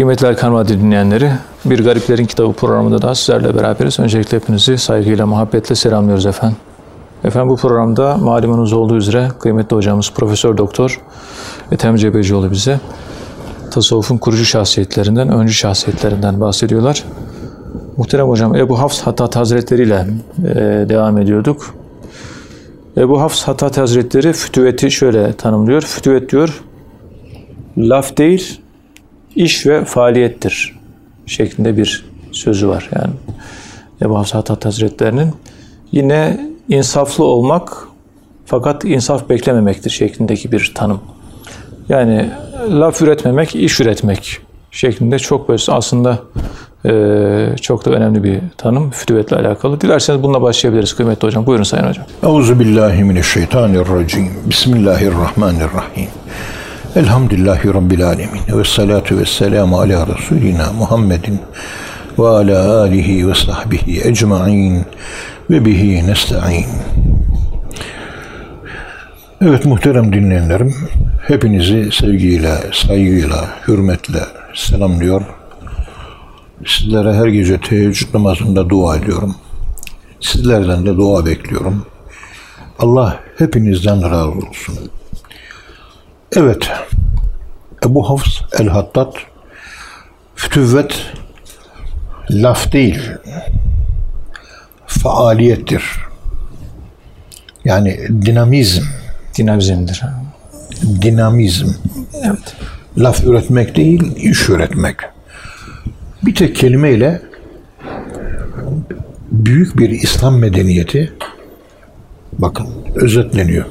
Kıymetli Erkan Radyo dinleyenleri, Bir Gariplerin Kitabı programında da sizlerle beraberiz. Öncelikle hepinizi saygıyla, muhabbetle selamlıyoruz efendim. Efendim bu programda malumunuz olduğu üzere kıymetli hocamız Profesör Doktor Ethem Cebecioğlu bize tasavvufun kurucu şahsiyetlerinden, öncü şahsiyetlerinden bahsediyorlar. Muhterem hocam Ebu Hafs Hattat Hazretleri ile e, devam ediyorduk. Ebu Hafs Hattat Hazretleri fütüveti şöyle tanımlıyor. Fütüvet diyor, laf değil, iş ve faaliyettir şeklinde bir sözü var. Yani Ebu Hafs Hattat Hazretlerinin yine insaflı olmak fakat insaf beklememektir şeklindeki bir tanım. Yani laf üretmemek, iş üretmek şeklinde çok böyle aslında e, çok da önemli bir tanım fütüvetle alakalı. Dilerseniz bununla başlayabiliriz kıymetli hocam. Buyurun Sayın Hocam. Euzu billahi mineşşeytanirracim. Bismillahirrahmanirrahim. Elhamdülillahi Rabbil alemin. Ve salatu ve selamu ala Resulina Muhammedin ve ala alihi ve sahbihi ecma'in ve bihi nesta'in. Evet muhterem dinleyenlerim, hepinizi sevgiyle, saygıyla, hürmetle selamlıyor. Sizlere her gece teheccüd namazında dua ediyorum. Sizlerden de dua bekliyorum. Allah hepinizden razı olsun. Evet, Ebu Hafs el-Hattat fütüvvet laf değil, faaliyettir. Yani dinamizm, Dinamizmdir. dinamizm. Evet. Laf üretmek değil, iş üretmek. Bir tek kelimeyle büyük bir İslam medeniyeti bakın özetleniyor.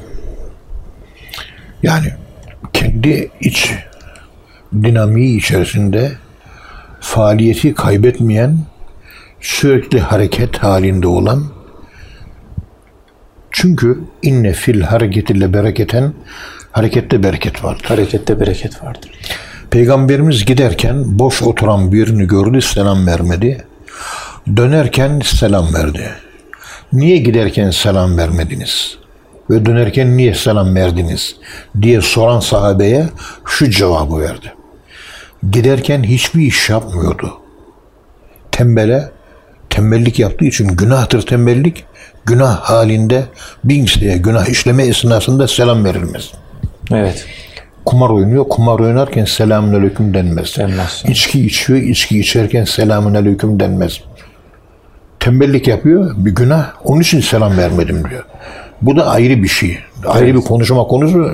Yani kendi iç dinamiği içerisinde faaliyeti kaybetmeyen, sürekli hareket halinde olan çünkü inne fil hareketiyle bereketen harekette bereket vardır. Harekette bereket vardır. Peygamberimiz giderken boş oturan birini gördü selam vermedi. Dönerken selam verdi. Niye giderken selam vermediniz? Ve dönerken niye selam verdiniz? diye soran sahabeye şu cevabı verdi. Giderken hiçbir iş yapmıyordu. Tembele, tembellik yaptığı için günahtır tembellik. Günah halinde bir kimseye günah işleme esnasında selam verilmez. Evet. Kumar oynuyor. Kumar oynarken selamun aleyküm denmez. Denmez. İçki içiyor. içki içerken selamun aleyküm denmez. Tembellik yapıyor. Bir günah. Onun için selam vermedim diyor. Bu da ayrı bir şey. Ayrı Evet. bir konuşma konusu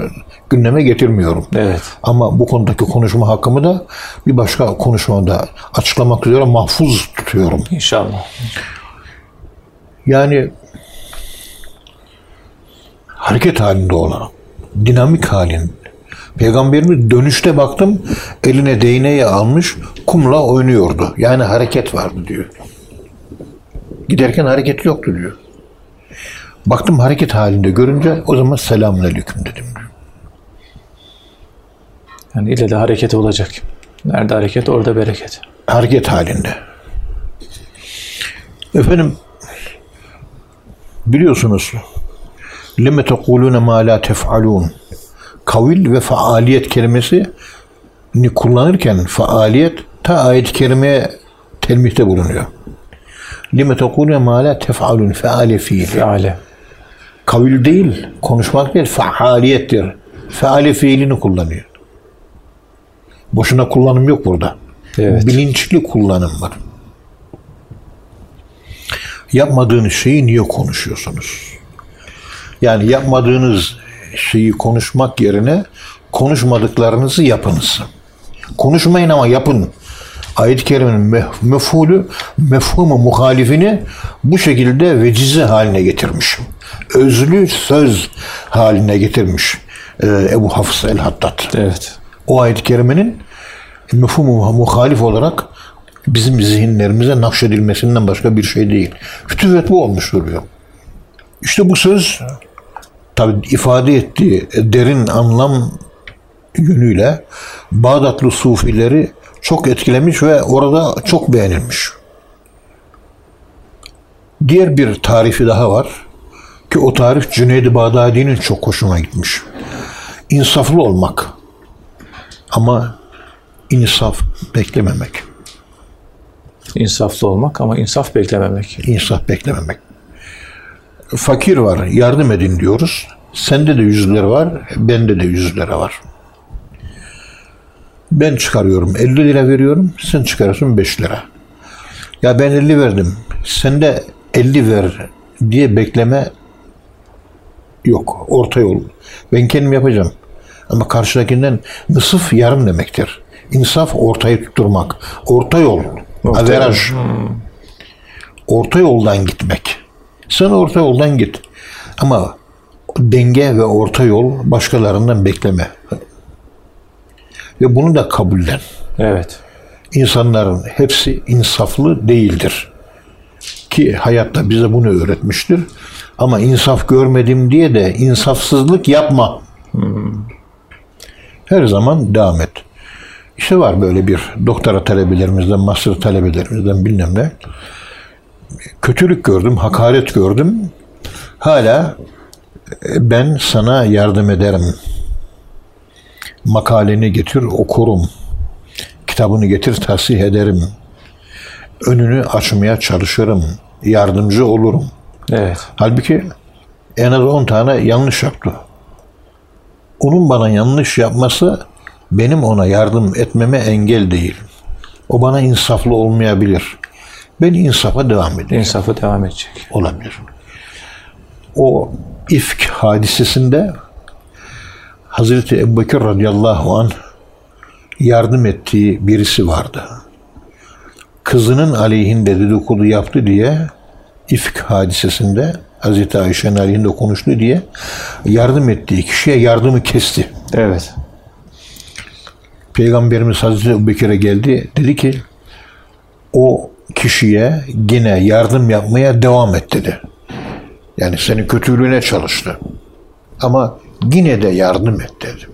gündeme getirmiyorum. Evet. Ama bu konudaki konuşma hakkımı da bir başka konuşmada açıklamak üzere mahfuz tutuyorum. İnşallah. Yani hareket halinde olan, dinamik halin. Peygamberimiz dönüşte baktım eline değneği almış kumla oynuyordu. Yani hareket vardı diyor. Giderken hareket yoktu diyor. Baktım hareket halinde görünce o zaman selamun aleyküm dedim. Yani ile de hareket olacak. Nerede hareket orada bereket. hareket halinde. Efendim biliyorsunuz lime tekulune ma la tef'alun kavil ve faaliyet kelimesi ni kullanırken faaliyet ta ayet-i kerimeye telmihte bulunuyor. Lime tekulune ma la tef'alun feale fiil. Feale. Kavil değil, konuşmak değil, faaliyettir. Feale fiilini kullanıyor. Boşuna kullanım yok burada. Evet. Bilinçli kullanım var. Yapmadığınız şeyi niye konuşuyorsunuz? Yani yapmadığınız şeyi konuşmak yerine konuşmadıklarınızı yapınız. Konuşmayın ama yapın. Ayet-i Kerime'nin mef- mefulü, mefhumu muhalifini bu şekilde vecize haline getirmiş. Özlü söz haline getirmiş e, Ebu Hafs el-Hattat Evet. o ayet-i kerimenin mefhumu muhalif olarak bizim zihinlerimize nakşedilmesinden başka bir şey değil. Fütüvet bu olmuş duruyor. İşte bu söz tabi ifade ettiği derin anlam yönüyle Bağdatlı Sufileri çok etkilemiş ve orada çok beğenilmiş. Diğer bir tarifi daha var ki o tarif Cüneyd-i Bağdadi'nin çok hoşuma gitmiş. İnsaflı olmak ama insaf beklememek. İnsaflı olmak ama insaf beklememek. İnsaf beklememek. Fakir var, yardım edin diyoruz. Sende de yüz lira var, bende de yüz lira var. Ben çıkarıyorum 50 lira veriyorum, sen çıkarıyorsun 5 lira. Ya ben 50 verdim, sen de 50 ver diye bekleme yok. Orta yol. Ben kendim yapacağım. Ama karşıdakinden nısıf yarım demektir. İnsaf ortayı tutturmak. Orta yol. Orta averaj. Orta yoldan gitmek. Sen orta yoldan git. Ama denge ve orta yol başkalarından bekleme. Ve bunu da kabullen. Evet. İnsanların hepsi insaflı değildir. Ki hayatta bize bunu öğretmiştir. Ama insaf görmedim diye de insafsızlık yapma. Her zaman devam et. İşte var böyle bir doktora talebelerimizden, master talebelerimizden bilmem ne. Kötülük gördüm, hakaret gördüm. Hala e, ben sana yardım ederim. Makaleni getir okurum. Kitabını getir tahsih ederim. Önünü açmaya çalışırım. Yardımcı olurum. Evet. Halbuki en az 10 tane yanlış yaptı. Onun bana yanlış yapması benim ona yardım etmeme engel değil. O bana insaflı olmayabilir. Ben insafa devam edeyim. İnsafı devam edecek. Olabilir. O ifk hadisesinde Hazreti Ebubekir radıyallahu an yardım ettiği birisi vardı. Kızının aleyhinde dedikodu yaptı diye ifk hadisesinde Hazreti Ayşe'nin aleyhinde konuştu diye yardım ettiği kişiye yardımı kesti. Evet. Peygamberimiz Hazreti Ebubekir'e geldi. Dedi ki o kişiye yine yardım yapmaya devam et dedi. Yani senin kötülüğüne çalıştı. Ama yine de yardım et dedi.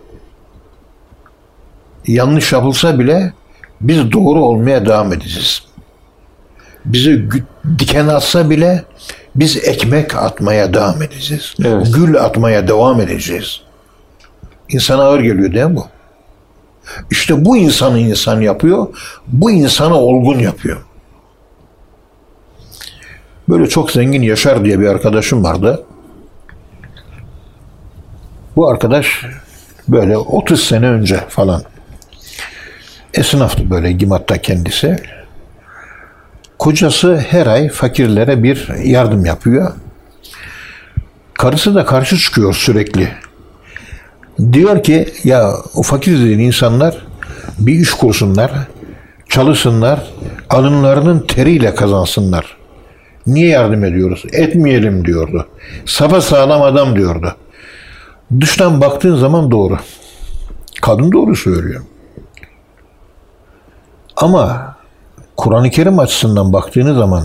Yanlış yapılsa bile biz doğru olmaya devam edeceğiz. Bize gü- diken atsa bile biz ekmek atmaya devam edeceğiz. Evet. Gül atmaya devam edeceğiz. İnsana ağır geliyor değil mi bu? İşte bu insanı insan yapıyor, bu insanı olgun yapıyor. Böyle çok zengin Yaşar diye bir arkadaşım vardı. Bu arkadaş böyle 30 sene önce falan esnaftı böyle Gimat'ta kendisi. Kocası her ay fakirlere bir yardım yapıyor. Karısı da karşı çıkıyor sürekli. Diyor ki ya o fakir dediğin insanlar bir iş kursunlar, çalışsınlar, alınlarının teriyle kazansınlar. Niye yardım ediyoruz? Etmeyelim diyordu. Safa sağlam adam diyordu. Dıştan baktığın zaman doğru. Kadın doğru söylüyor. Ama Kur'an-ı Kerim açısından baktığınız zaman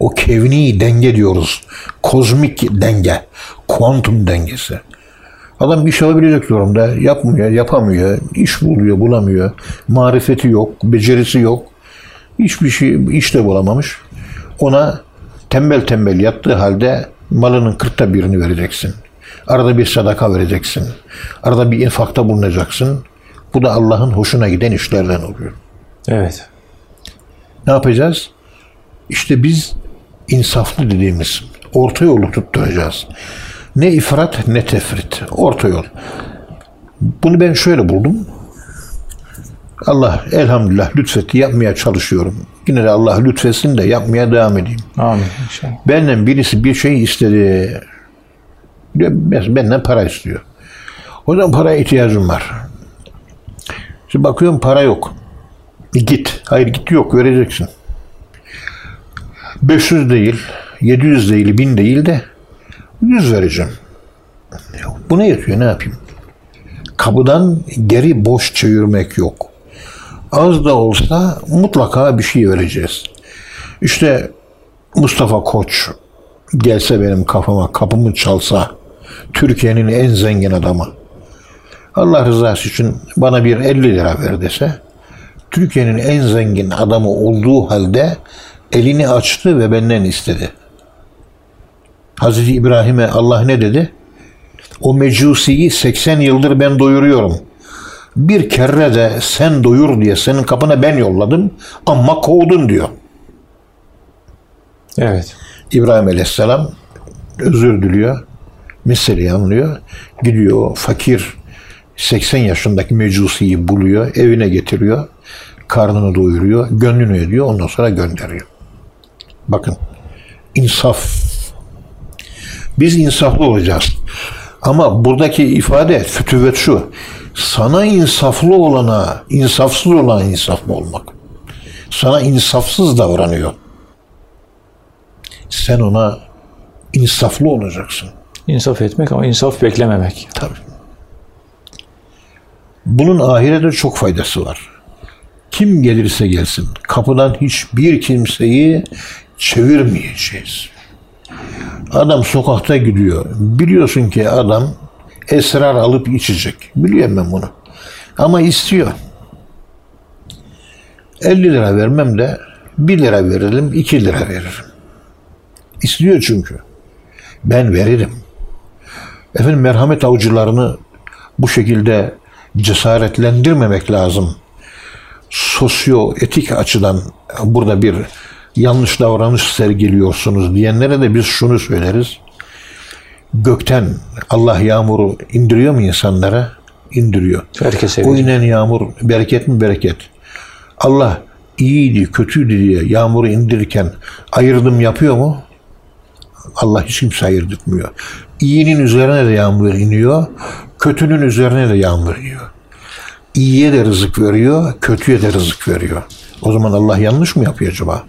o kevni denge diyoruz. Kozmik denge, kuantum dengesi. Adam iş alabilecek durumda. Yapmıyor, yapamıyor. iş buluyor, bulamıyor. Marifeti yok, becerisi yok. Hiçbir şey, iş de bulamamış. Ona tembel tembel yattığı halde malının kırkta birini vereceksin. Arada bir sadaka vereceksin. Arada bir infakta bulunacaksın. Bu da Allah'ın hoşuna giden işlerden oluyor. Evet. Ne yapacağız? İşte biz insaflı dediğimiz orta yolu tutturacağız. Ne ifrat ne tefrit. Orta yol. Bunu ben şöyle buldum. Allah elhamdülillah lütfetti yapmaya çalışıyorum. Yine de Allah lütfetsin de yapmaya devam edeyim. Amin. İnşallah. Benden birisi bir şey istedi. Benden para istiyor. O zaman paraya ihtiyacım var. Şimdi bakıyorum para yok. Git. Hayır git yok vereceksin. 500 değil, 700 değil, 1000 değil de 100 vereceğim. Bu ne yetiyor ne yapayım? Kapıdan geri boş çevirmek yok. Az da olsa mutlaka bir şey vereceğiz. İşte Mustafa Koç gelse benim kafama, kapımı çalsa, Türkiye'nin en zengin adamı. Allah rızası için bana bir 50 lira ver dese, Türkiye'nin en zengin adamı olduğu halde elini açtı ve benden istedi. Hazreti İbrahim'e Allah ne dedi? O mecusiyi 80 yıldır ben doyuruyorum. Bir kere de sen doyur diye senin kapına ben yolladım ama kovdun diyor. Evet. İbrahim Aleyhisselam özür diliyor. Meseleyi anlıyor. Gidiyor fakir 80 yaşındaki mecusiyi buluyor. Evine getiriyor. Karnını doyuruyor. Gönlünü ediyor. Ondan sonra gönderiyor. Bakın insaf. Biz insaflı olacağız. Ama buradaki ifade fütüvvet şu. Sana insaflı olana, insafsız olana insaflı olmak. Sana insafsız davranıyor. Sen ona insaflı olacaksın. İnsaf etmek ama insaf beklememek. Tabii. Bunun ahirete çok faydası var. Kim gelirse gelsin kapıdan hiçbir kimseyi çevirmeyeceğiz. Adam sokakta gidiyor. Biliyorsun ki adam esrar alıp içecek. Biliyorum ben bunu. Ama istiyor. 50 lira vermem de 1 lira veririm, 2 lira veririm. İstiyor çünkü. Ben veririm. Efendim merhamet avcılarını bu şekilde cesaretlendirmemek lazım. Sosyo etik açıdan burada bir yanlış davranış sergiliyorsunuz diyenlere de biz şunu söyleriz. Gökten Allah yağmuru indiriyor mu insanlara? İndiriyor. Herkese O inen yağmur bereket mi bereket? Allah iyiydi, kötüydü diye yağmuru indirirken ayırdım yapıyor mu? Allah hiç kimse ayırt etmiyor. İyinin üzerine de yağmur iniyor, kötünün üzerine de yağmur iniyor. İyiye de rızık veriyor, kötüye de rızık veriyor. O zaman Allah yanlış mı yapıyor acaba?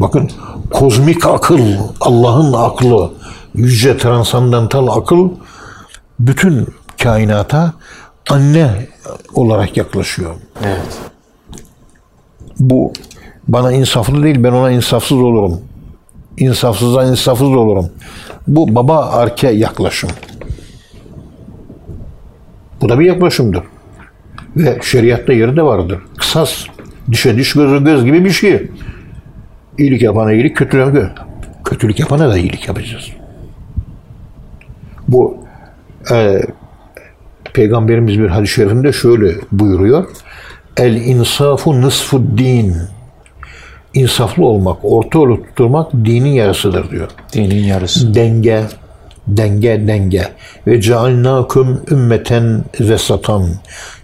Bakın kozmik akıl, Allah'ın aklı, yüce transandantal akıl bütün kainata anne olarak yaklaşıyor. Evet. Bu bana insaflı değil, ben ona insafsız olurum. İnsafsıza insafsız olurum. Bu baba arke yaklaşım. Bu da bir yaklaşımdır. Ve şeriatta yeri de vardır. Kısas, dişe diş, göze göz gibi bir şey. İyilik yapana iyilik, kötülük, yapana- kötülük yapana da iyilik yapacağız. Bu e, Peygamberimiz bir hadis-i şerifinde şöyle buyuruyor. El insafu nısfu din. İnsaflı olmak, orta yolu tutturmak dinin yarısıdır diyor. Dinin yarısı. Denge, denge, denge. Ve cealnâküm ümmeten vesatan.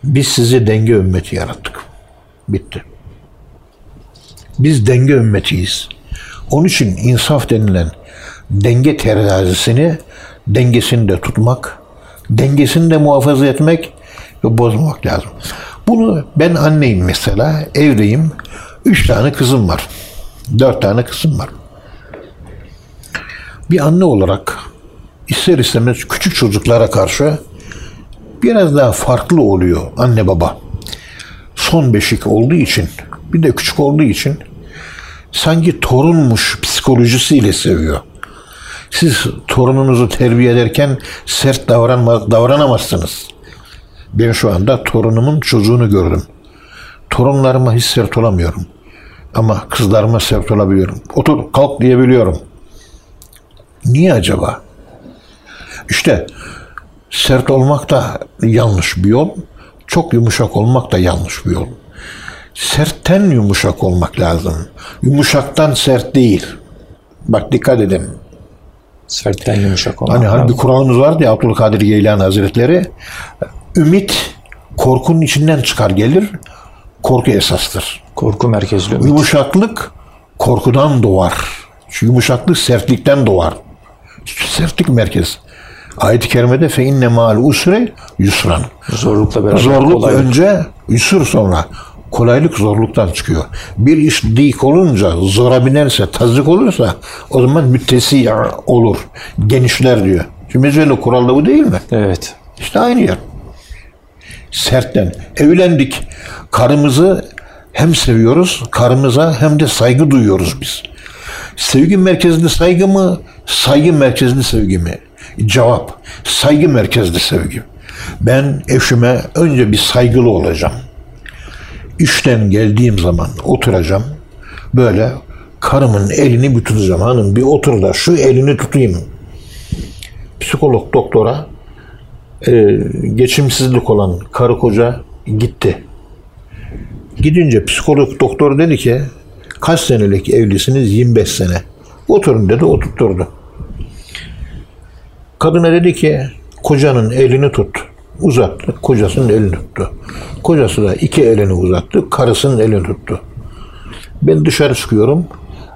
Biz sizi denge ümmeti yarattık. Bitti. Biz denge ümmetiyiz. Onun için insaf denilen denge terazisini dengesinde tutmak, dengesini de muhafaza etmek ve bozmamak lazım. Bunu ben anneyim mesela, evdeyim. Üç tane kızım var. Dört tane kızım var. Bir anne olarak ister istemez küçük çocuklara karşı biraz daha farklı oluyor anne baba. Son beşik olduğu için, bir de küçük olduğu için sanki torunmuş psikolojisiyle seviyor. Siz torununuzu terbiye ederken sert davranma, davranamazsınız. Ben şu anda torunumun çocuğunu gördüm. Torunlarıma hiç sert olamıyorum. Ama kızlarıma sert olabiliyorum. Otur, kalk diyebiliyorum. Niye acaba? İşte sert olmak da yanlış bir yol. Çok yumuşak olmak da yanlış bir yol. Sertten yumuşak olmak lazım. Yumuşaktan sert değil. Bak dikkat edin. Sertten yumuşak olmak Hani, hani bir lazım. kuralımız vardı ya Abdülkadir Geylani Hazretleri. Ümit korkunun içinden çıkar gelir. Korku esastır. Korku merkezli ümit. Yumuşaklık korkudan doğar. Şu yumuşaklık sertlikten doğar. Sertlik merkez. Ayet-i kerimede fe inne ma'al usre yusran. Zorlukla beraber Zorluk kolaylık. önce, üsür sonra. Kolaylık zorluktan çıkıyor. Bir iş dik olunca, zora binerse, tazik olursa o zaman müttesi olur. Genişler diyor. Şimdi Mecelle kuralda bu değil mi? Evet. İşte aynı yer. Sertten. Evlendik. Karımızı hem seviyoruz, karımıza hem de saygı duyuyoruz biz. Sevgi merkezli saygı mı, saygı merkezli sevgi mi? Cevap, saygı merkezli sevgi. Ben eşime önce bir saygılı olacağım. İşten geldiğim zaman oturacağım. Böyle karımın elini bir tutacağım. Hanım bir otur da şu elini tutayım. Psikolog doktora e, geçimsizlik olan karı koca Gitti. Gidince psikolog doktor dedi ki kaç senelik evlisiniz? 25 sene. Oturun dedi oturtturdu. Kadına dedi ki kocanın elini tut. Uzattı. Kocasının elini tuttu. Kocası da iki elini uzattı. Karısının elini tuttu. Ben dışarı çıkıyorum.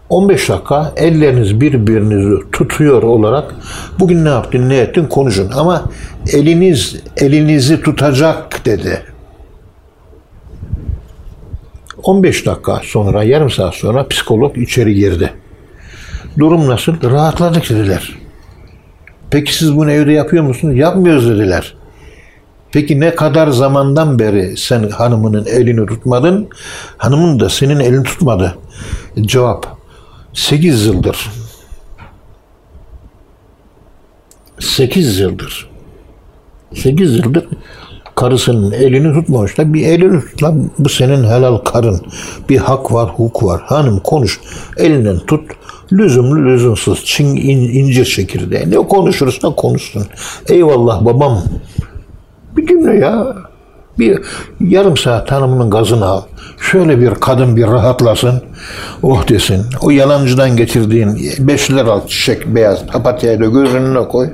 15 dakika elleriniz birbirinizi tutuyor olarak bugün ne yaptın ne ettin konuşun ama eliniz elinizi tutacak dedi. 15 dakika sonra yarım saat sonra psikolog içeri girdi. Durum nasıl? Rahatladık dediler. Peki siz bunu evde yapıyor musunuz? Yapmıyoruz dediler. Peki ne kadar zamandan beri sen hanımının elini tutmadın? Hanımın da senin elini tutmadı. Cevap 8 yıldır. 8 yıldır. 8 yıldır karısının elini tutmamış da bir elini tut lan bu senin helal karın. Bir hak var, hukuk var. Hanım konuş. Elinden tut. Lüzumlu lüzumsuz. Çin, in, incir çekirdeği. Ne konuşursa konuşsun. Eyvallah babam. Bir dinle ya. Bir yarım saat hanımının gazını al. Şöyle bir kadın bir rahatlasın. Oh desin. O yalancıdan getirdiğin 5 lira al çiçek beyaz papatyayı da gözünün önüne koy.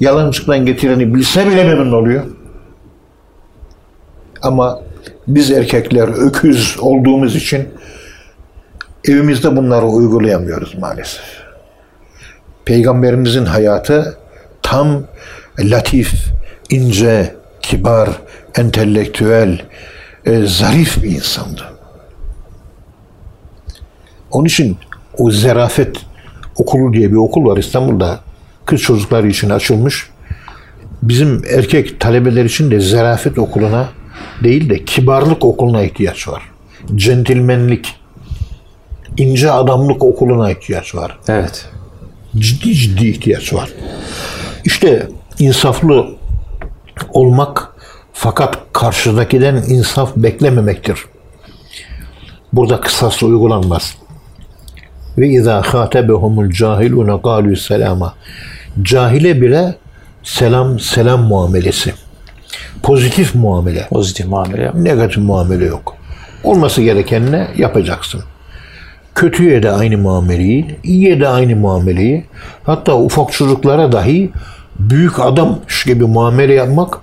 Yalancıktan getireni bilse bile memnun oluyor. Ama biz erkekler öküz olduğumuz için evimizde bunları uygulayamıyoruz maalesef. Peygamberimizin hayatı tam latif, ince, kibar, entelektüel, e, zarif bir insandı. Onun için o zerafet okulu diye bir okul var İstanbul'da. Kız çocukları için açılmış. Bizim erkek talebeler için de zerafet okuluna değil de kibarlık okuluna ihtiyaç var. Centilmenlik, ince adamlık okuluna ihtiyaç var. Evet. Ciddi ciddi ihtiyaç var. İşte insaflı olmak fakat karşıdakiden insaf beklememektir. Burada kısas uygulanmaz. Ve izâ khâtebehumul cahilûne gâlû selâma. Cahile bile selam selam muamelesi. Pozitif muamele. Pozitif muamele. Negatif muamele yok. Olması gereken ne? Yapacaksın. Kötüye de aynı muameleyi, iyiye de aynı muameleyi, hatta ufak çocuklara dahi büyük adam gibi muamele yapmak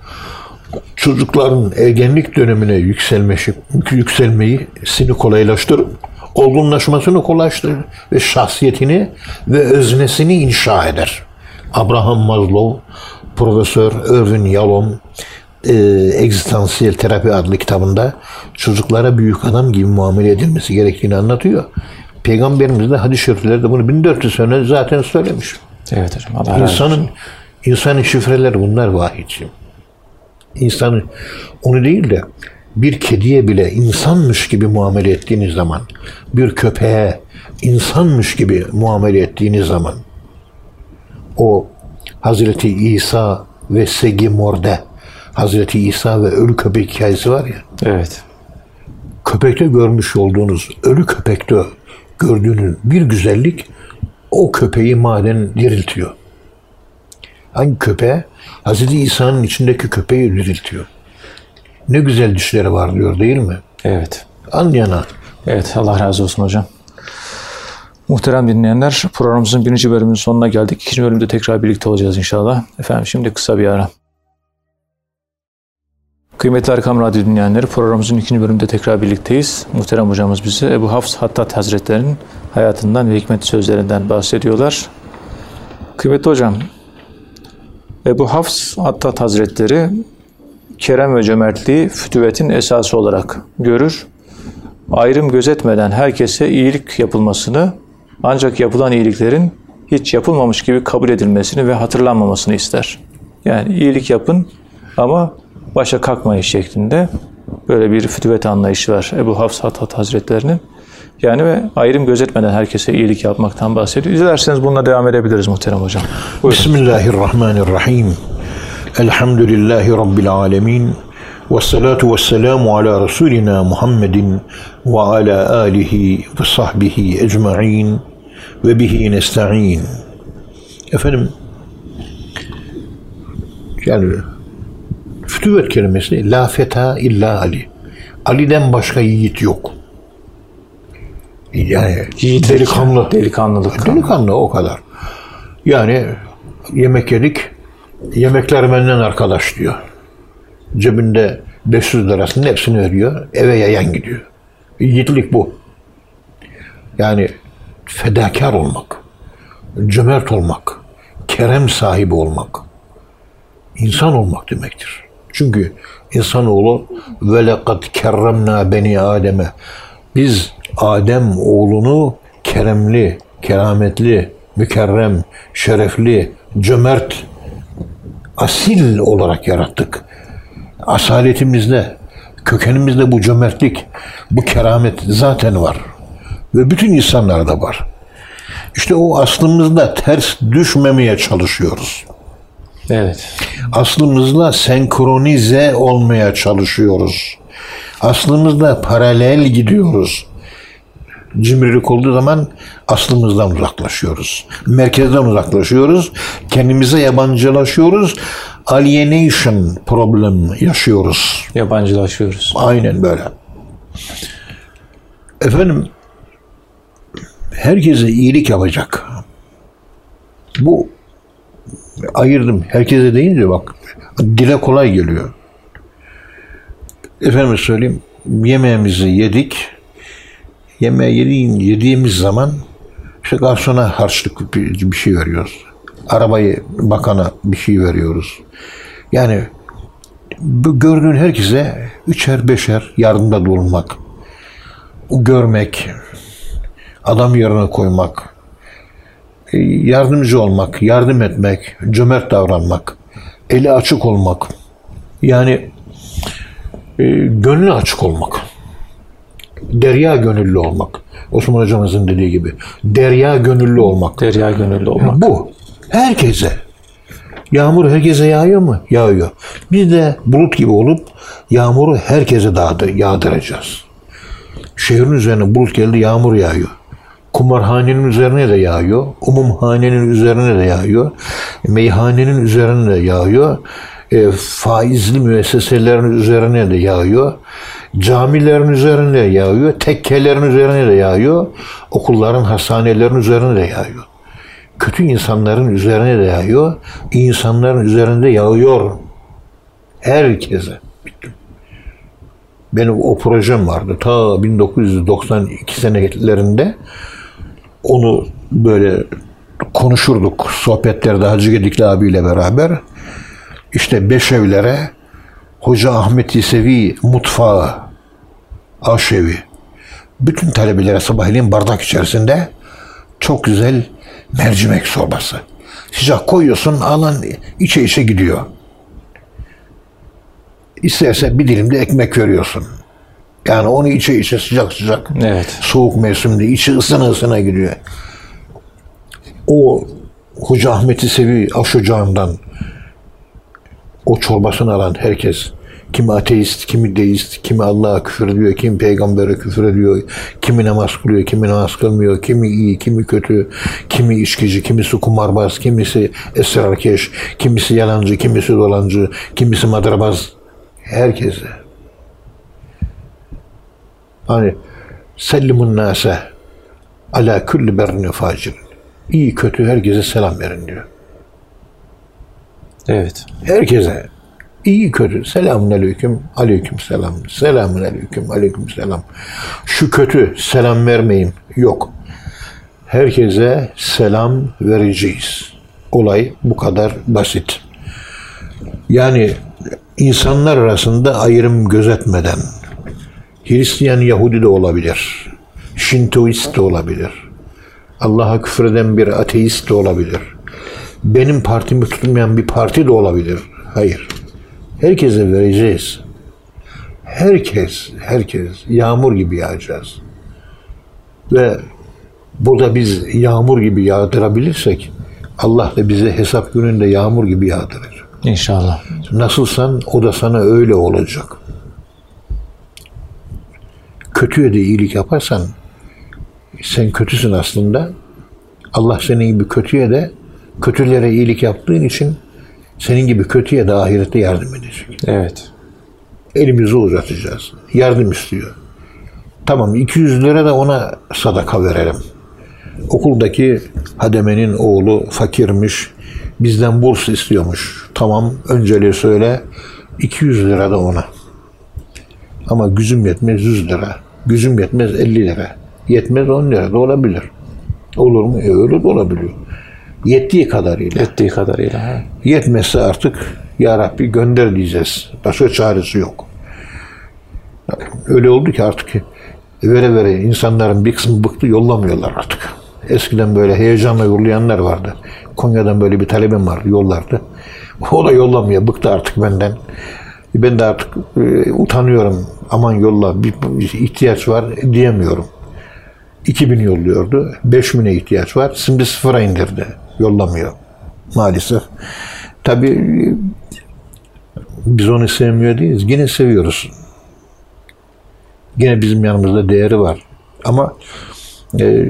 çocukların ergenlik dönemine yükselmesi, yükselmeyi sini kolaylaştırır, olgunlaşmasını kolaylaştırır ve şahsiyetini ve öznesini inşa eder. Abraham Maslow, Profesör Irvin Yalom, e, Egzistansiyel Terapi adlı kitabında çocuklara büyük adam gibi muamele edilmesi gerektiğini anlatıyor. Peygamberimiz de hadis-i şeriflerde bunu 1400 sene zaten söylemiş. Evet hocam. Allah. İnsanın insanın şifreleri bunlar vahiyciğim. İnsanı onu değil de bir kediye bile insanmış gibi muamele ettiğiniz zaman, bir köpeğe insanmış gibi muamele ettiğiniz zaman o Hazreti İsa ve Segi Morde Hazreti İsa ve ölü köpek hikayesi var ya. Evet. Köpekte görmüş olduğunuz, ölü köpekte gördüğünüz bir güzellik o köpeği maden diriltiyor. Hangi köpeğe? Hazreti İsa'nın içindeki köpeği diriltiyor. Ne güzel dişleri var diyor değil mi? Evet. Anlayana. Evet. Allah razı olsun hocam. Muhterem dinleyenler, programımızın birinci bölümünün sonuna geldik. İkinci bölümde tekrar birlikte olacağız inşallah. Efendim şimdi kısa bir ara. Kıymetli Erkam Radyo dinleyenleri, programımızın ikinci bölümünde tekrar birlikteyiz. Muhterem hocamız bize Ebu Hafs Hattat Hazretleri'nin hayatından ve hikmet sözlerinden bahsediyorlar. Kıymetli hocam, Ebu Hafs Hattat Hazretleri kerem ve cömertliği fütüvetin esası olarak görür. Ayrım gözetmeden herkese iyilik yapılmasını ancak yapılan iyiliklerin hiç yapılmamış gibi kabul edilmesini ve hatırlanmamasını ister. Yani iyilik yapın ama başa kalkmayın şeklinde böyle bir fütüvet anlayışı var Ebu Hafs Hattat Hazretlerinin. Yani ve ayrım gözetmeden herkese iyilik yapmaktan bahsediyor. Dilerseniz bununla devam edebiliriz muhterem hocam. Buyurun. Bismillahirrahmanirrahim. Elhamdülillahi Rabbil alemin. Ve salatu ve selamu ala Resulina Muhammedin ve ala alihi ve sahbihi ecma'in ve bihi nesta'in. Efendim, yani Fütüvet kelimesi la feta illa Ali. Ali'den başka yiğit yok. Yani Yiğitlik. delikanlı. Delikanlılık. Delikanlı o kadar. Yani yemek yedik. Yemekler benden arkadaş diyor. Cebinde 500 lirasının hepsini veriyor. Eve yayan gidiyor. Yiğitlik bu. Yani fedakar olmak, cömert olmak, kerem sahibi olmak, insan olmak demektir. Çünkü insanoğlu ve lekad kerremna beni Adem'e biz Adem oğlunu keremli, kerametli, mükerrem, şerefli, cömert, asil olarak yarattık. Asaletimizde, kökenimizde bu cömertlik, bu keramet zaten var. Ve bütün insanlarda var. İşte o aslımızda ters düşmemeye çalışıyoruz. Evet. Aslımızla senkronize olmaya çalışıyoruz. Aslımızla paralel gidiyoruz. Cimrilik olduğu zaman aslımızdan uzaklaşıyoruz. Merkezden uzaklaşıyoruz. Kendimize yabancılaşıyoruz. Alienation problem yaşıyoruz. Yabancılaşıyoruz. Aynen böyle. Efendim herkese iyilik yapacak. Bu ayırdım. Herkese deyince bak dile kolay geliyor. Efendim söyleyeyim yemeğimizi yedik. Yemeği yediğin, yediğimiz zaman işte garsona harçlık bir, bir şey veriyoruz. Arabayı bakana bir şey veriyoruz. Yani gördüğün herkese üçer beşer yardımda bulunmak, görmek, adam yerine koymak, yardımcı olmak, yardım etmek, cömert davranmak, eli açık olmak, yani e, gönlü açık olmak, derya gönüllü olmak. Osman hocamızın dediği gibi derya gönüllü olmak. Derya gönüllü olmak. Bu herkese. Yağmur herkese yağıyor mu? Yağıyor. Biz de bulut gibi olup yağmuru herkese dağıdı, yağdıracağız. Şehrin üzerine bulut geldi yağmur yağıyor. Kumarhanenin üzerine de yağıyor. Umumhanenin üzerine de yağıyor. Meyhanenin üzerine de yağıyor. E, faizli müesseselerin üzerine de yağıyor. Camilerin üzerine de yağıyor. Tekkelerin üzerine de yağıyor. Okulların, hastanelerin üzerine de yağıyor kötü insanların üzerine de yağıyor, insanların üzerinde yağıyor. Herkese. Benim o projem vardı. Ta 1992 senelerinde onu böyle konuşurduk sohbetlerde Hacı Gedikli abiyle beraber. İşte Beşevlere Hoca Ahmet İsevi mutfağı, aşevi. Bütün talebelere sabahleyin bardak içerisinde çok güzel mercimek çorbası. Sıcak koyuyorsun, alan içe içe gidiyor. İsterse bir dilim de ekmek veriyorsun. Yani onu içe içe sıcak sıcak. Evet. Soğuk mevsimde içi ısına ısına gidiyor. O Hoca Ahmet'i sevi aş ocağından o çorbasını alan herkes kimi ateist, kimi deist, kimi Allah'a küfür ediyor, kimi peygambere küfür ediyor, kimi namaz kılıyor, kimi namaz kılmıyor, kimi iyi, kimi kötü, kimi içkici, kimisi kumarbaz, kimisi esrarkeş, kimisi yalancı, kimisi dolancı, kimisi madrabaz. Herkese. Hani sellimun nase ala kulli berrin facir. İyi kötü herkese selam verin diyor. Evet. Herkese. İyi kötü. Selamun aleyküm. Aleyküm selam. Selamun aleyküm. Aleyküm selam. Şu kötü selam vermeyin. Yok. Herkese selam vereceğiz. Olay bu kadar basit. Yani insanlar arasında ayrım gözetmeden Hristiyan Yahudi de olabilir. Şintoist de olabilir. Allah'a küfreden bir ateist de olabilir. Benim partimi tutmayan bir parti de olabilir. Hayır. Herkese vereceğiz. Herkes, herkes yağmur gibi yağacağız. Ve burada biz yağmur gibi yağdırabilirsek Allah da bize hesap gününde yağmur gibi yağdırır. İnşallah. Nasılsan o da sana öyle olacak. Kötüye de iyilik yaparsan sen kötüsün aslında. Allah senin gibi kötüye de kötülere iyilik yaptığın için Senin gibi kötüye de ahirette yardım edecek. Evet. Elimizi uzatacağız. Yardım istiyor. Tamam 200 lira da ona sadaka verelim. Okuldaki hademenin oğlu fakirmiş. Bizden burs istiyormuş. Tamam önceliği söyle. 200 lira da ona. Ama gücüm yetmez 100 lira. Gücüm yetmez 50 lira. Yetmez 10 lira da olabilir. Olur mu? E öyle de olabiliyor. Yettiği kadarıyla. Ettiği kadarıyla. ha. Yetmezse artık Ya Rabbi gönder diyeceğiz. Başka çaresi yok. Öyle oldu ki artık vere vere insanların bir kısmı bıktı yollamıyorlar artık. Eskiden böyle heyecanla yollayanlar vardı. Konya'dan böyle bir talebim vardı yollardı. O da yollamıyor. Bıktı artık benden. Ben de artık e, utanıyorum. Aman yolla bir, ihtiyaç var diyemiyorum. 2000 yolluyordu. 5000'e ihtiyaç var. Şimdi sıfıra indirdi. Yollamıyor. Maalesef. Tabii biz onu sevmiyor değiliz. Yine seviyoruz. Yine bizim yanımızda değeri var. Ama e,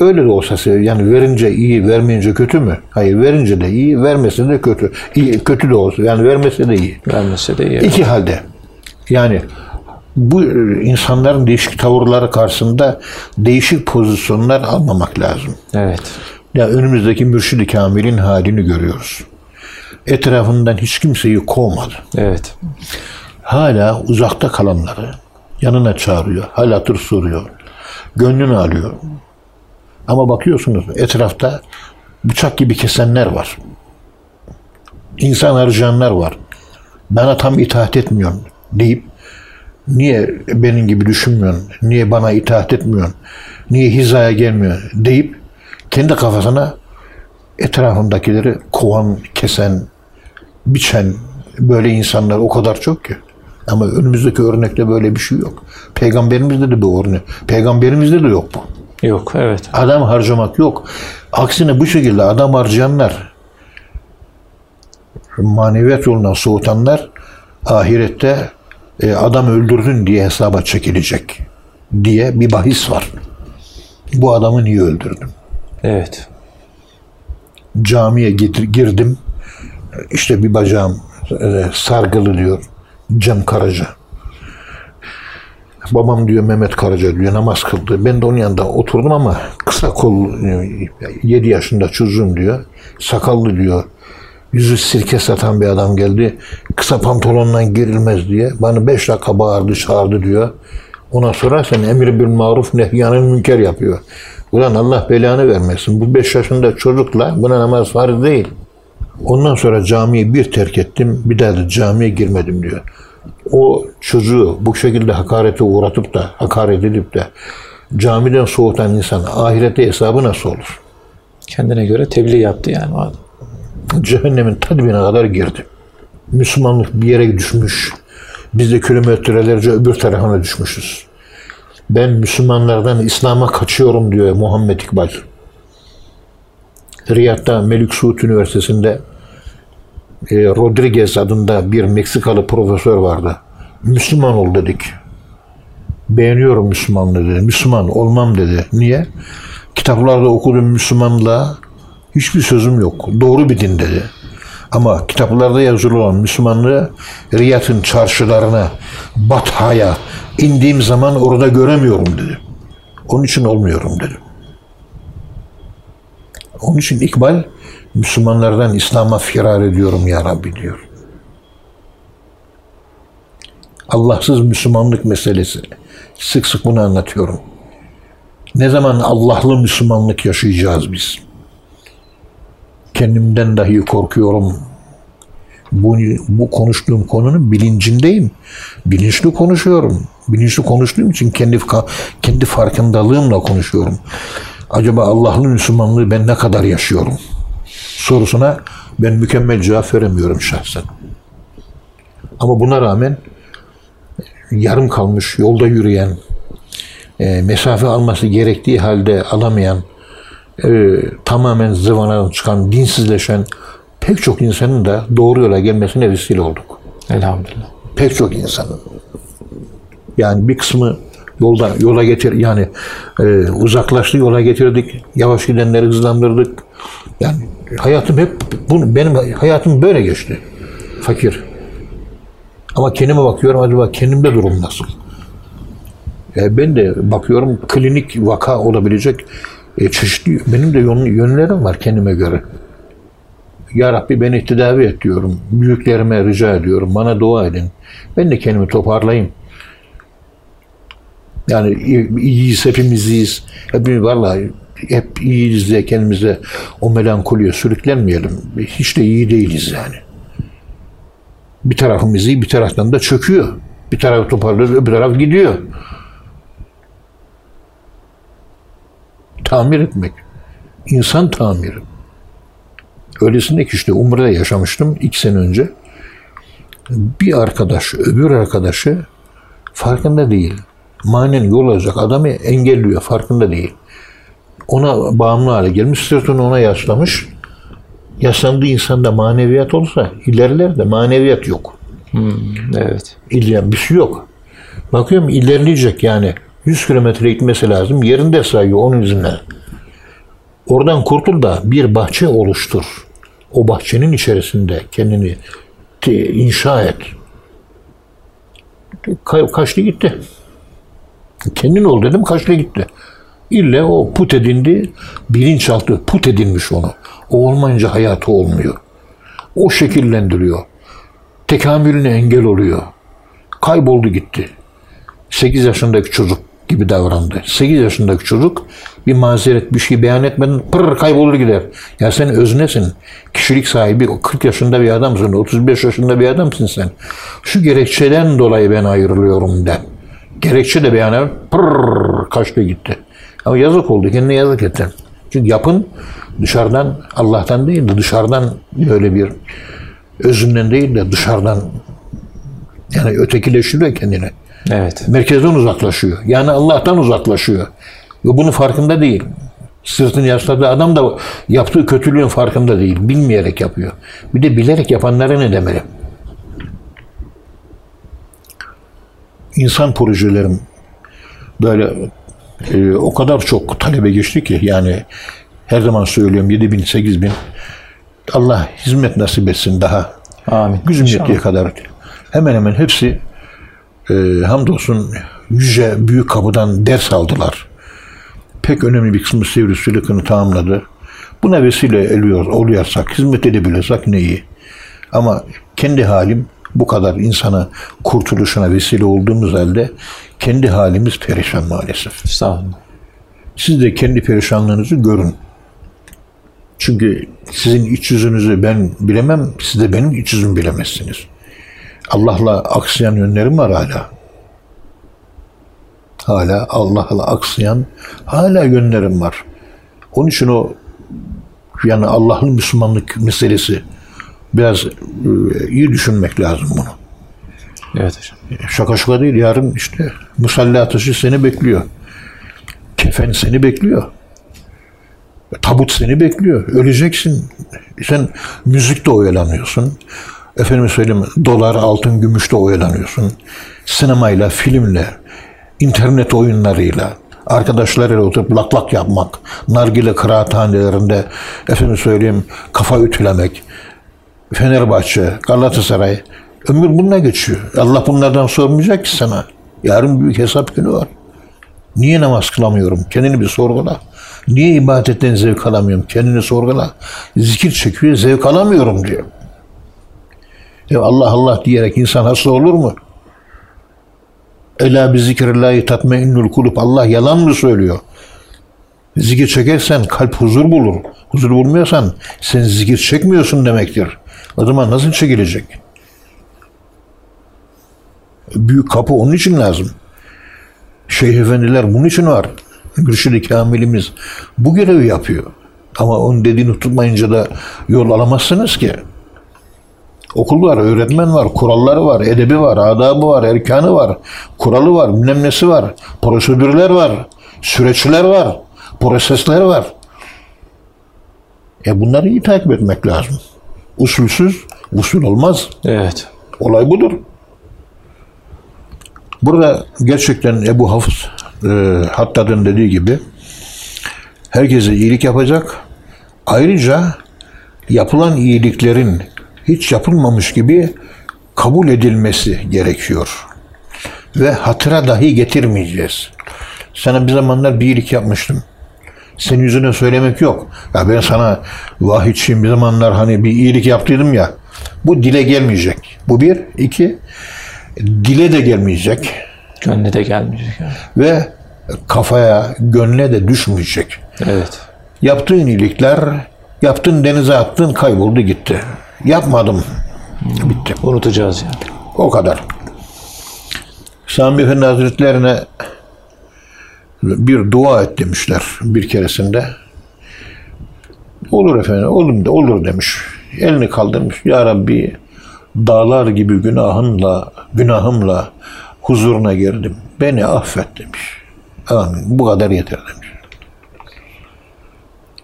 öyle de olsa. Yani verince iyi, vermeyince kötü mü? Hayır, verince de iyi, vermesi de kötü. İyi, kötü de olsa. Yani vermesi de iyi. Vermesi de iyi. İki halde. Yani bu e, insanların değişik tavırları karşısında değişik pozisyonlar almamak lazım. Evet. Ya önümüzdeki mürşid-i kamilin halini görüyoruz. Etrafından hiç kimseyi kovmadı. Evet. Hala uzakta kalanları yanına çağırıyor. Hal hatır soruyor. Gönlünü alıyor. Ama bakıyorsunuz etrafta bıçak gibi kesenler var. İnsan harcayanlar var. Bana tam itaat etmiyorsun deyip niye benim gibi düşünmüyorsun? Niye bana itaat etmiyorsun? Niye hizaya gelmiyorsun? deyip kendi kafasına etrafındakileri kovan, kesen, biçen böyle insanlar o kadar çok ki. Ama önümüzdeki örnekte böyle bir şey yok. Peygamberimizde de bu örnek. Peygamberimizde de yok bu. Yok. Evet. Adam harcamak yok. Aksine bu şekilde adam harcayanlar, maneviyat yolundan soğutanlar ahirette e, adam öldürdün diye hesaba çekilecek diye bir bahis var. Bu adamı niye öldürdün? Evet. Camiye gir- girdim. İşte bir bacağım e, sargılı diyor. Cem Karaca. Babam diyor Mehmet Karaca diyor namaz kıldı. Ben de onun yanında oturdum ama kısa kol 7 yaşında çocuğum diyor. Sakallı diyor. Yüzü sirke satan bir adam geldi. Kısa pantolonla girilmez diye. Bana 5 dakika bağırdı çağırdı diyor. Ondan sonra sen emri bil maruf nehyanın münker yapıyor. Ulan Allah belanı vermesin. Bu 5 yaşında çocukla buna namaz farz değil. Ondan sonra camiyi bir terk ettim. Bir daha da camiye girmedim diyor. O çocuğu bu şekilde hakarete uğratıp da hakaret edip de camiden soğutan insan ahirete hesabı nasıl olur? Kendine göre tebliğ yaptı yani o adam. Cehennemin ta dibine kadar girdi. Müslümanlık bir yere düşmüş. Biz de kilometrelerce öbür tarafına düşmüşüz. Ben Müslümanlardan İslam'a kaçıyorum diyor Muhammed İkbal. Riyad'da Melik Suud Üniversitesi'nde e, Rodriguez adında bir Meksikalı profesör vardı. Müslüman ol dedik. Beğeniyorum Müslümanlığı dedi. Müslüman olmam dedi. Niye? Kitaplarda okuduğum Müslümanlığa hiçbir sözüm yok. Doğru bir din dedi. Ama kitaplarda yazılı olan Müslümanlığı Riyad'ın çarşılarına, Batha'ya indiğim zaman orada göremiyorum dedi. Onun için olmuyorum dedi. Onun için İkbal Müslümanlardan İslam'a firar ediyorum ya Rabbi diyor. Allahsız Müslümanlık meselesi. Sık sık bunu anlatıyorum. Ne zaman Allah'lı Müslümanlık yaşayacağız biz? Kendimden dahi korkuyorum. Bu, bu konuştuğum konunun bilincindeyim. Bilinçli konuşuyorum. Bilinçli konuştuğum için kendi kendi farkındalığımla konuşuyorum. Acaba Allah'lı Müslümanlığı ben ne kadar yaşıyorum? Sorusuna ben mükemmel cevap veremiyorum şahsen. Ama buna rağmen yarım kalmış, yolda yürüyen, e, mesafe alması gerektiği halde alamayan, e, tamamen zıvanadan çıkan, dinsizleşen pek çok insanın da doğru yola gelmesine vesile olduk. Elhamdülillah. Pek çok insanın. Yani bir kısmı yolda yola getir yani e, uzaklaştı yola getirdik. Yavaş gidenleri hızlandırdık. Yani hayatım hep bunu benim hayatım böyle geçti. Fakir. Ama kendime bakıyorum acaba kendimde durum nasıl? E, ben de bakıyorum klinik vaka olabilecek e, çeşitli benim de yön, yönlerim var kendime göre. Ya Rabbi beni tedavi et diyorum. Büyüklerime rica ediyorum. Bana dua edin. Ben de kendimi toparlayayım. Yani iyiyiz, hepimiz iyiyiz. Hepimiz vallahi hep iyiyiz diye kendimize o melankoliye sürüklenmeyelim. Hiç de iyi değiliz yani. Bir tarafımız iyi, bir taraftan da çöküyor. Bir taraf toparlıyor, öbür taraf gidiyor. Tamir etmek. İnsan tamiri. Öylesine ki işte Umre'de yaşamıştım iki sene önce. Bir arkadaş öbür arkadaşı farkında değil. Manen yol alacak adamı engelliyor farkında değil. Ona bağımlı hale gelmiş, sırtını ona yaslamış. Yaslandığı insanda maneviyat olsa ilerler de maneviyat yok. Evet. İlla bir şey yok. Bakıyorum ilerleyecek yani. 100 kilometre gitmesi lazım. Yerinde sayıyor onun yüzünden. Oradan kurtul da bir bahçe oluştur. O bahçenin içerisinde kendini inşa et. Ka- kaçtı gitti. Kendin ol dedim kaçtı gitti. İlle o put edindi. Bilinçaltı put edilmiş onu. O olmayınca hayatı olmuyor. O şekillendiriyor. Tekamülüne engel oluyor. Kayboldu gitti. 8 yaşındaki çocuk gibi davrandı. 8 yaşındaki çocuk bir mazeret bir şey beyan etmeden pırr kaybolur gider. Ya sen öznesin. Kişilik sahibi o 40 yaşında bir adamsın. 35 yaşında bir adamsın sen. Şu gerekçeden dolayı ben ayrılıyorum de. Gerekçe de beyan et. Pırr kaçtı gitti. Ama yazık oldu. Kendine yazık ettin. Çünkü yapın dışarıdan Allah'tan değil de dışarıdan böyle bir özünden değil de dışarıdan yani ötekileştiriyor kendini Evet. merkezden uzaklaşıyor. Yani Allah'tan uzaklaşıyor. Ve bunun farkında değil. Sırtını yasladığı adam da yaptığı kötülüğün farkında değil. Bilmeyerek yapıyor. Bir de bilerek yapanlara ne demeli? İnsan projelerim böyle e, o kadar çok talebe geçti ki yani her zaman söylüyorum 7 bin 8 bin Allah hizmet nasip etsin daha Amin. İnşallah. yettiği kadar. Hemen hemen hepsi e, hamdolsun yüce büyük kapıdan ders aldılar. Pek önemli bir kısmı Sivri Sülük'ünü tamamladı. Buna vesile eliyor, oluyorsak, hizmet edebiliyorsak ne iyi. Ama kendi halim bu kadar insana kurtuluşuna vesile olduğumuz halde kendi halimiz perişan maalesef. Sağ olun. Siz de kendi perişanlığınızı görün. Çünkü sizin iç yüzünüzü ben bilemem, siz de benim iç yüzümü bilemezsiniz. Allah'la aksayan yönlerim var hala. Hala Allah'la aksayan hala yönlerim var. Onun için o yani Allah'ın Müslümanlık meselesi biraz e, iyi düşünmek lazım bunu. Evet hocam. Şaka şaka değil. Yarın işte musalli ateşi seni bekliyor. Kefen seni bekliyor. Tabut seni bekliyor. Öleceksin. Sen müzikte oyalanıyorsun. Efendim söyleyeyim dolar, altın, gümüşte oyalanıyorsun. Sinemayla, filmle, internet oyunlarıyla, arkadaşlarıyla oturup lak lak yapmak, nargile kıraathanelerinde efendim söyleyeyim kafa ütülemek, Fenerbahçe, Galatasaray. Ömür bununla geçiyor. Allah bunlardan sormayacak ki sana. Yarın büyük hesap günü var. Niye namaz kılamıyorum? Kendini bir sorgula. Niye ibadetten zevk alamıyorum? Kendini sorgula. Zikir çekiyor, zevk alamıyorum diyor. Ya Allah Allah diyerek insan hasta olur mu? Ela bi zikrillahi tatmainnul kulub. Allah yalan mı söylüyor? Zikir çekersen kalp huzur bulur. Huzur bulmuyorsan sen zikir çekmiyorsun demektir. O zaman nasıl çekilecek? Büyük kapı onun için lazım. Şeyh efendiler bunun için var. Mürşid-i Kamilimiz bu görevi yapıyor. Ama onun dediğini tutmayınca da yol alamazsınız ki. Okul var, öğretmen var, kuralları var, edebi var, adabı var, erkanı var, kuralı var, bilmem var, prosedürler var, süreçler var, prosesler var. E bunları iyi takip etmek lazım. Usulsüz usul olmaz. Evet. Olay budur. Burada gerçekten Ebu Hafız e, Hattad'ın dediği gibi herkese iyilik yapacak Ayrıca yapılan iyiliklerin hiç yapılmamış gibi kabul edilmesi gerekiyor. Ve hatıra dahi getirmeyeceğiz. Sana bir zamanlar bir iyilik yapmıştım. Senin yüzüne söylemek yok. Ya ben sana vahidçiyim bir zamanlar hani bir iyilik yaptıydım ya. Bu dile gelmeyecek. Bu bir. iki dile de gelmeyecek. Gönlü de gelmeyecek. Yani. Ve kafaya, gönle de düşmeyecek. Evet. Yaptığın iyilikler, yaptın denize attın kayboldu gitti. Yapmadım. Bitti. Unutacağız yani. O kadar. Sami Efendi Hazretlerine bir dua et demişler bir keresinde. Olur efendim, olur, de, olur demiş. Elini kaldırmış. Ya Rabbi dağlar gibi günahımla, günahımla huzuruna girdim. Beni affet demiş. Amin. Bu kadar yeter demiş.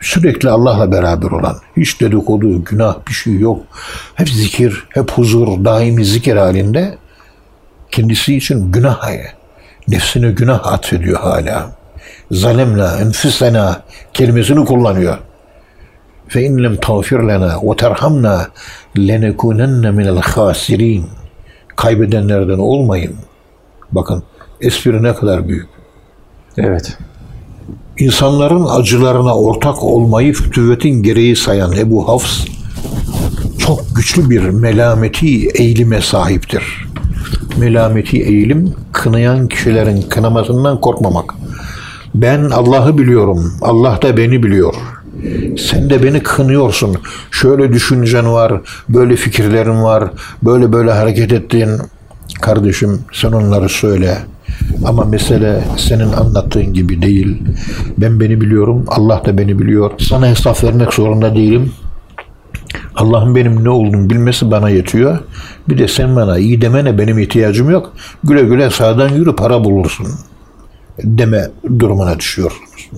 Sürekli Allah'la beraber olan, hiç dedikodu, günah bir şey yok. Hep zikir, hep huzur, daimi zikir halinde kendisi için günah nefsine günah atfediyor hala. Zalemna, enfusena kelimesini kullanıyor. Fe in lem tağfir lena ve terhamna lenekunenne minel khasirin. Kaybedenlerden olmayın. Bakın espri ne kadar büyük. Evet. İnsanların acılarına ortak olmayı fütüvvetin gereği sayan Ebu Hafs çok güçlü bir melameti eğilime sahiptir. Melameti eğilim kınayan kişilerin kınamasından korkmamak. Ben Allah'ı biliyorum. Allah da beni biliyor. Sen de beni kınıyorsun. Şöyle düşüncen var, böyle fikirlerin var, böyle böyle hareket ettiğin. Kardeşim sen onları söyle. Ama mesele senin anlattığın gibi değil. Ben beni biliyorum, Allah da beni biliyor. Sana hesap vermek zorunda değilim. Allah'ın benim ne olduğumu bilmesi bana yetiyor. Bir de sen bana iyi demene benim ihtiyacım yok. Güle güle sağdan yürü para bulursun. Deme durumuna düşüyorsunuz.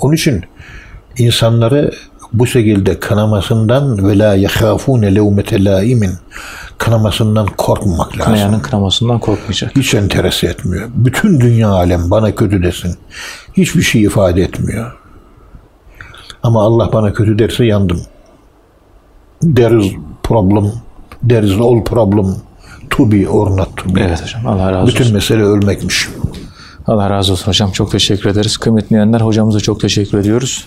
Onun için insanları bu şekilde kınamasından ve la yehafune levmete laimin kınamasından korkmamak lazım. Kınayanın kınamasından korkmayacak. Hiç enterese etmiyor. Bütün dünya alem bana kötü desin. Hiçbir şey ifade etmiyor. Ama Allah bana kötü derse yandım. There is problem. There is all problem to be or not to be. Evet hocam. Allah razı Bütün olsun. mesele ölmekmiş. Allah razı olsun hocam. Çok teşekkür ederiz. Kıymetli dinleyenler hocamıza çok teşekkür ediyoruz.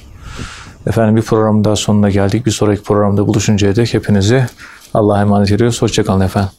Efendim bir programın daha sonuna geldik. Bir sonraki programda buluşuncaya dek hepinizi Allah'a emanet ediyoruz. Hoşçakalın efendim.